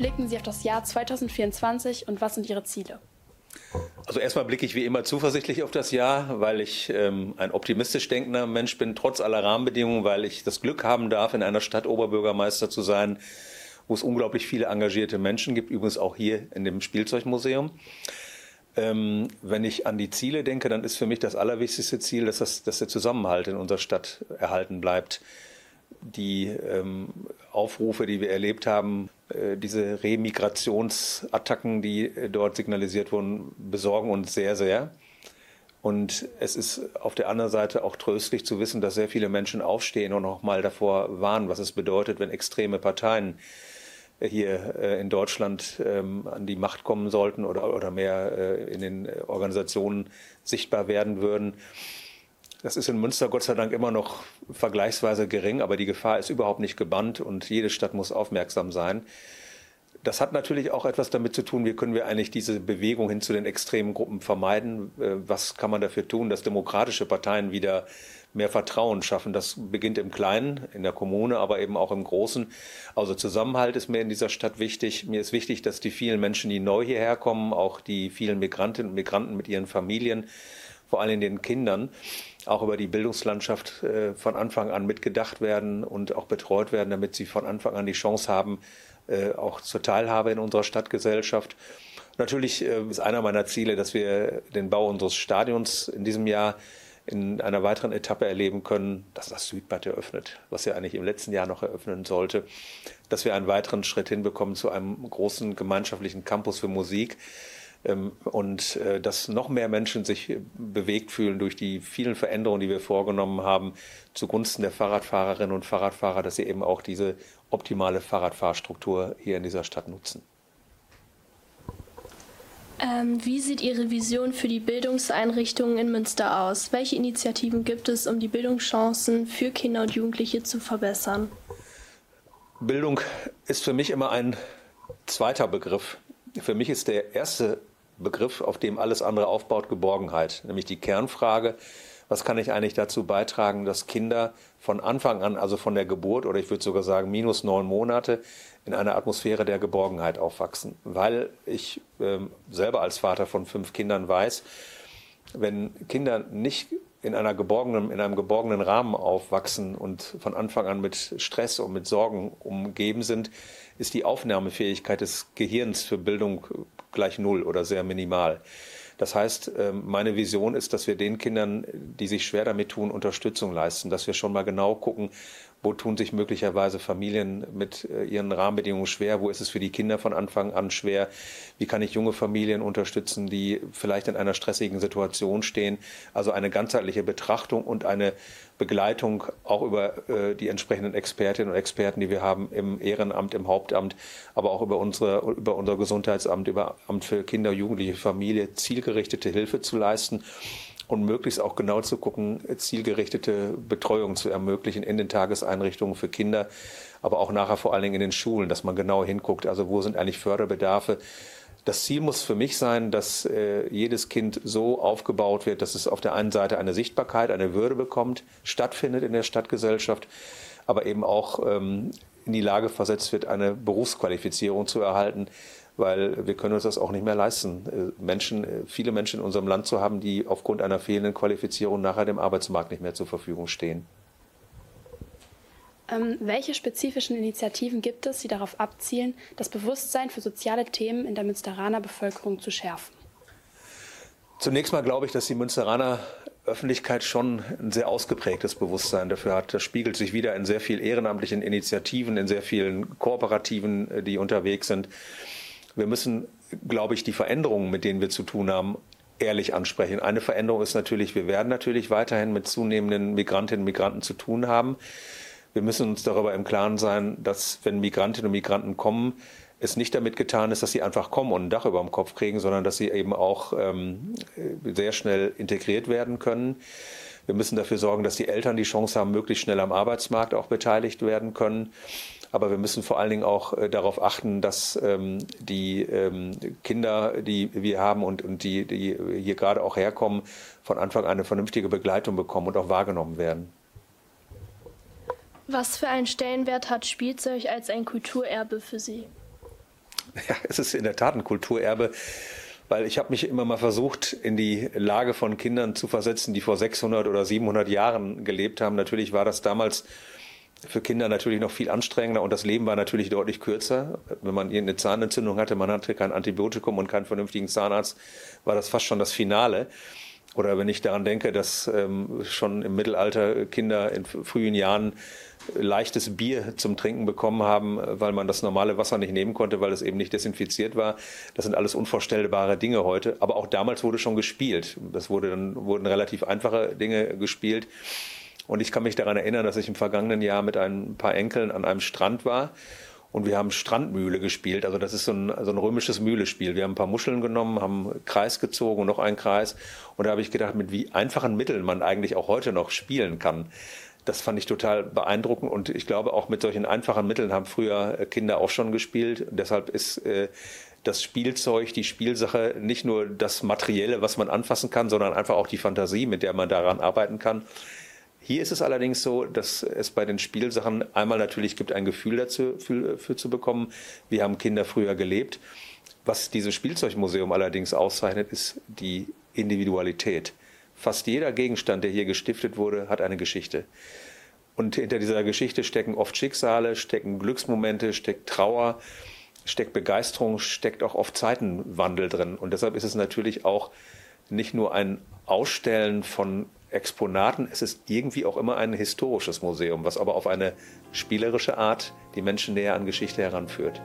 blicken Sie auf das Jahr 2024 und was sind Ihre Ziele? Also erstmal blicke ich wie immer zuversichtlich auf das Jahr, weil ich ähm, ein optimistisch denkender Mensch bin, trotz aller Rahmenbedingungen, weil ich das Glück haben darf, in einer Stadt Oberbürgermeister zu sein, wo es unglaublich viele engagierte Menschen gibt, übrigens auch hier in dem Spielzeugmuseum. Ähm, wenn ich an die Ziele denke, dann ist für mich das allerwichtigste Ziel, dass, das, dass der Zusammenhalt in unserer Stadt erhalten bleibt. Die ähm, Aufrufe, die wir erlebt haben, diese Remigrationsattacken, die äh, dort signalisiert wurden, besorgen uns sehr, sehr. Und es ist auf der anderen Seite auch tröstlich zu wissen, dass sehr viele Menschen aufstehen und noch mal davor warnen, was es bedeutet, wenn extreme Parteien hier äh, in Deutschland ähm, an die Macht kommen sollten oder, mehr äh, in den Organisationen sichtbar werden würden. Das ist in Münster Gott sei Dank immer noch vergleichsweise gering, aber die Gefahr ist überhaupt nicht gebannt und jede Stadt muss aufmerksam sein. Das hat natürlich auch etwas damit zu tun, wie können wir eigentlich diese Bewegung hin zu den extremen Gruppen vermeiden? Äh, was kann man dafür tun, dass demokratische Parteien wieder mehr Vertrauen schaffen. Das beginnt im Kleinen, in der Kommune, aber eben auch im Großen. Also Zusammenhalt ist mir in dieser Stadt wichtig. Mir ist wichtig, dass die vielen Menschen, die neu hierher kommen, auch die vielen Migrantinnen und Migranten mit ihren Familien, vor allem den Kindern, auch über die Bildungslandschaft äh, von Anfang an mitgedacht werden und auch betreut werden, damit sie von Anfang an die Chance haben, äh, auch zur Teilhabe in unserer Stadtgesellschaft. Natürlich äh, ist einer meiner Ziele, dass wir den Bau unseres Stadions in diesem Jahr in einer weiteren Etappe erleben können, dass das Südbad eröffnet, was ja eigentlich im letzten Jahr noch eröffnen sollte, dass wir einen weiteren Schritt hinbekommen zu einem großen gemeinschaftlichen Campus für Musik und äh, dass noch mehr Menschen sich bewegt fühlen durch die vielen Veränderungen, die wir vorgenommen haben, zugunsten der Fahrradfahrerinnen und Fahrradfahrer, dass sie eben auch diese optimale Fahrradfahrstruktur hier in dieser Stadt nutzen. Ähm, wie sieht Ihre Vision für die Bildungseinrichtungen in Münster aus? Welche Initiativen gibt es, um die Bildungschancen für Kinder und Jugendliche zu verbessern? Bildung ist für mich immer ein zweiter Begriff. Für mich ist der erste Begriff, auf dem alles andere aufbaut, Geborgenheit, nämlich die Kernfrage, was kann ich eigentlich dazu beitragen, dass Kinder von Anfang an, also von der Geburt oder ich würde sogar sagen minus neun Monate, in einer Atmosphäre der Geborgenheit aufwachsen. Weil ich ähm, selber als Vater von fünf Kindern weiß, wenn Kinder nicht in, einer geborgenen, in einem geborgenen Rahmen aufwachsen und von Anfang an mit Stress und mit Sorgen umgeben sind, ist die Aufnahmefähigkeit des Gehirns für Bildung gleich null oder sehr minimal. Das heißt, ähm, meine Vision ist, dass wir den Kindern, die sich schwer damit tun, Unterstützung leisten, dass wir schon mal genau gucken, wo tun sich möglicherweise Familien mit äh, ihren Rahmenbedingungen schwer? Wo ist es für die Kinder von Anfang an schwer? Wie kann ich junge Familien unterstützen, die vielleicht in einer stressigen Situation stehen? Also eine ganzheitliche Betrachtung und eine Begleitung auch über äh, die entsprechenden Expertinnen und Experten, die wir haben im Ehrenamt, im Hauptamt, aber auch über, unsere, über unser Gesundheitsamt, über Amt für Kinder, Jugendliche, Familie, zielgerichtete Hilfe zu leisten und möglichst auch genau zu gucken, zielgerichtete Betreuung zu ermöglichen in den Tageseinrichtungen für Kinder, aber auch nachher vor allen Dingen in den Schulen, dass man genau hinguckt, also wo sind eigentlich Förderbedarfe. Das Ziel muss für mich sein, dass äh, jedes Kind so aufgebaut wird, dass es auf der einen Seite eine Sichtbarkeit, eine Würde bekommt, stattfindet in der Stadtgesellschaft, aber eben auch ähm, in die Lage versetzt wird, eine Berufsqualifizierung zu erhalten, weil wir können uns das auch nicht mehr leisten, äh, Menschen, äh, viele Menschen in unserem Land zu haben, die aufgrund einer fehlenden Qualifizierung nachher dem Arbeitsmarkt nicht mehr zur Verfügung stehen. Ähm, welche spezifischen Initiativen gibt es, die darauf abzielen, das Bewusstsein für soziale Themen in der Münsteraner Bevölkerung zu schärfen? Zunächst mal glaube ich, dass die Münsteraner Öffentlichkeit schon ein sehr ausgeprägtes Bewusstsein dafür hat. Das spiegelt sich wieder in sehr vielen ehrenamtlichen Initiativen, in sehr vielen Kooperativen, äh, die unterwegs sind. Wir müssen, glaube ich, die Veränderungen, mit denen wir zu tun haben, ehrlich ansprechen. Eine Veränderung ist natürlich, wir werden natürlich weiterhin mit zunehmenden Migrantinnen und Migranten zu tun haben. Wir müssen uns darüber im Klaren sein, dass wenn Migrantinnen und Migranten kommen, es nicht damit getan ist, dass sie einfach kommen und ein Dach über dem Kopf kriegen, sondern dass sie eben auch ähm, sehr schnell integriert werden können. Wir müssen dafür sorgen, dass die Eltern die Chance haben, möglichst schnell am Arbeitsmarkt auch beteiligt werden können. Aber wir müssen vor allen Dingen auch äh, darauf achten, dass ähm, die ähm, Kinder, die wir haben und, und die, die hier gerade auch herkommen, von Anfang an eine vernünftige Begleitung bekommen und auch wahrgenommen werden. Was für einen Stellenwert hat Spielzeug als ein Kulturerbe für Sie? Ja, es ist in der Tat ein Kulturerbe, weil ich habe mich immer mal versucht, in die Lage von Kindern zu versetzen, die vor 600 oder 700 Jahren gelebt haben. Natürlich war das damals für Kinder natürlich noch viel anstrengender und das Leben war natürlich deutlich kürzer. Wenn man eine Zahnentzündung hatte, man hatte kein Antibiotikum und keinen vernünftigen Zahnarzt, war das fast schon das Finale. Oder wenn ich daran denke, dass ähm, schon im Mittelalter Kinder in frühen Jahren leichtes Bier zum Trinken bekommen haben, weil man das normale Wasser nicht nehmen konnte, weil es eben nicht desinfiziert war. Das sind alles unvorstellbare Dinge heute. Aber auch damals wurde schon gespielt. Das wurde dann, wurden relativ einfache Dinge gespielt. Und ich kann mich daran erinnern, dass ich im vergangenen Jahr mit ein paar Enkeln an einem Strand war und wir haben Strandmühle gespielt. Also das ist so ein, so ein römisches Mühlespiel. Wir haben ein paar Muscheln genommen, haben einen Kreis gezogen und noch einen Kreis. Und da habe ich gedacht, mit wie einfachen Mitteln man eigentlich auch heute noch spielen kann. Das fand ich total beeindruckend und ich glaube, auch mit solchen einfachen Mitteln haben früher Kinder auch schon gespielt. deshalb ist äh, das Spielzeug, die Spielsache nicht nur das Materielle, was man anfassen kann, sondern einfach auch die Fantasie, mit der man daran arbeiten kann. Hier ist es allerdings so, dass es bei den Spielsachen einmal natürlich gibt, ein Gefühl dazu für, für zu bekommen. Wir haben Kinder früher gelebt. Was dieses Spielzeugmuseum allerdings auszeichnet, ist die Individualität. Fast jeder Gegenstand, der hier gestiftet wurde, hat eine Geschichte. Und hinter dieser Geschichte stecken oft Schicksale, stecken Glücksmomente, steckt Trauer, steckt Begeisterung, steckt auch oft Zeitenwandel drin. Und deshalb ist es natürlich auch nicht nur ein Ausstellen von Exponaten. Es ist irgendwie auch immer ein historisches Museum, was aber auf eine spielerische Art die Menschen näher an Geschichte heranführt.